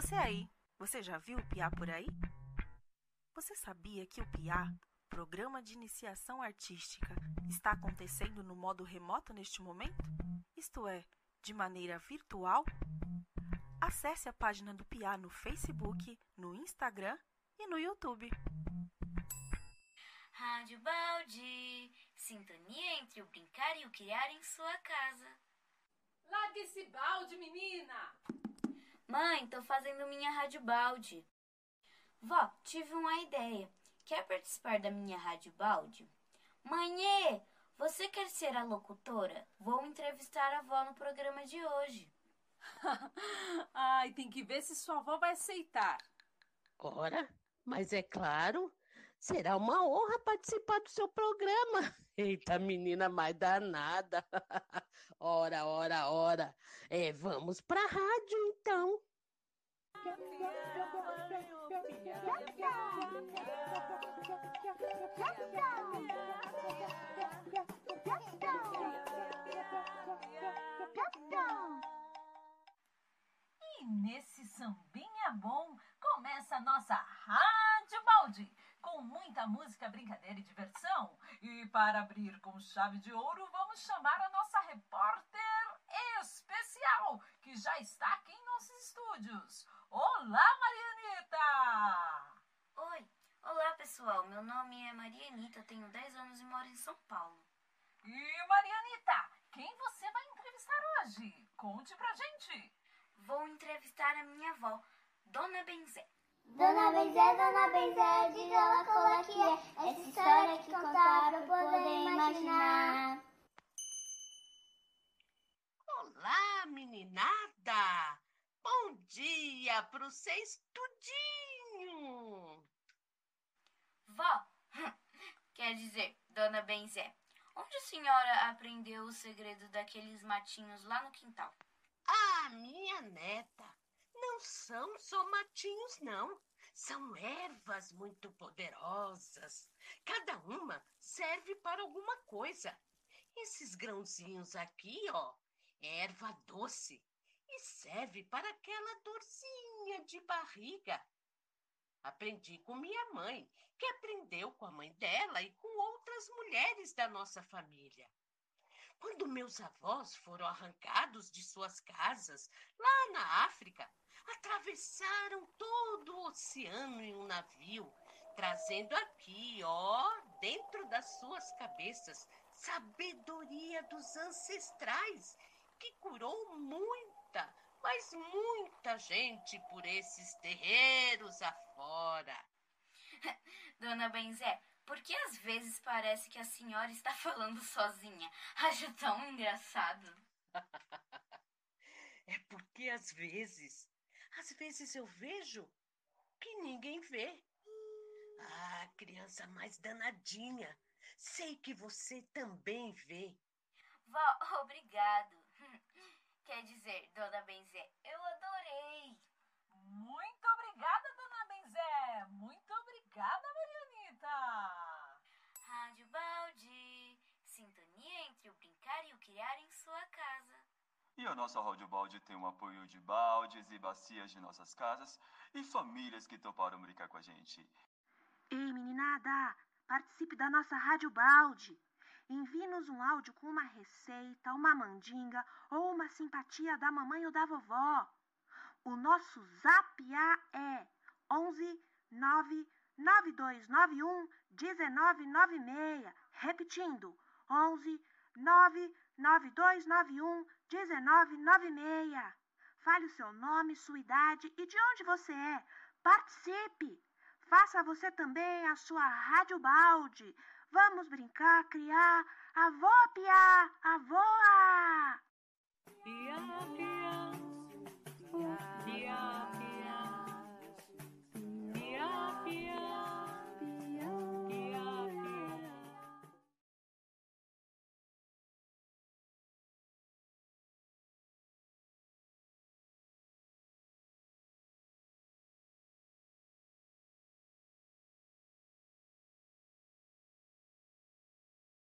Você aí, você já viu o Piá por aí? Você sabia que o Piá, Programa de Iniciação Artística, está acontecendo no modo remoto neste momento? Isto é, de maneira virtual? Acesse a página do Piá no Facebook, no Instagram e no YouTube. Rádio Balde, sintonia entre o brincar e o criar em sua casa. Larga esse balde, menina! Mãe, tô fazendo minha Rádio Balde. Vó, tive uma ideia. Quer participar da minha Rádio Balde? Mãe, você quer ser a locutora? Vou entrevistar a avó no programa de hoje. Ai, tem que ver se sua avó vai aceitar. Ora, mas é claro, será uma honra participar do seu programa. Eita, menina mais danada. ora, ora, ora. É, vamos pra rádio então. E nesse sambinha bom começa a nossa Rádio Balde, com muita música, brincadeira e diversão. E para abrir com chave de ouro, vamos chamar a nossa repórter especial, que já está aqui em nossos estúdios. Olá, Marianita! Oi, olá pessoal, meu nome é Maria Anitta, tenho 10 anos e moro em São Paulo. E Marianita, quem você vai entrevistar hoje? Conte pra gente! Vou entrevistar a minha avó, Dona Benzé. Dona Benzé, Dona Benzé, diga lá qual é que é essa história que contar pra poder imaginar. Olá, meninada! Bom dia pro vocês tudinho! Vó, quer dizer, Dona Benzé, onde a senhora aprendeu o segredo daqueles matinhos lá no quintal? Ah, minha neta, não são só matinhos, não. São ervas muito poderosas. Cada uma serve para alguma coisa. Esses grãozinhos aqui, ó, é erva doce e serve para aquela dorzinha de barriga. Aprendi com minha mãe, que aprendeu com a mãe dela e com outras mulheres da nossa família. Quando meus avós foram arrancados de suas casas lá na África, atravessaram todo o oceano em um navio, trazendo aqui, ó, dentro das suas cabeças, sabedoria dos ancestrais que curou muita, mas muita gente por esses terreiros afora. Dona Benzé, por que às vezes parece que a senhora está falando sozinha? Acho tão engraçado. é porque às vezes, às vezes eu vejo que ninguém vê. Ah, criança mais danadinha. Sei que você também vê. Vó, obrigado. Quer dizer, Dona Benzé, eu adorei. Muito obrigada, Dona Benzé. Muito obrigada, Marianita. Rádio Balde, sintonia entre o brincar e o criar em sua casa. E a nossa Rádio Balde tem o apoio de baldes e bacias de nossas casas e famílias que toparam brincar com a gente. Ei, meninada, participe da nossa Rádio Balde. Envie-nos um áudio com uma receita, uma mandinga ou uma simpatia da mamãe ou da vovó. O nosso zap é 11 9 9291 1996. Repetindo, 11 9 9291 1996. Fale o seu nome, sua idade e de onde você é. Participe! Faça você também a sua Rádio Balde. Vamos brincar, criar. Avó, piá, avó!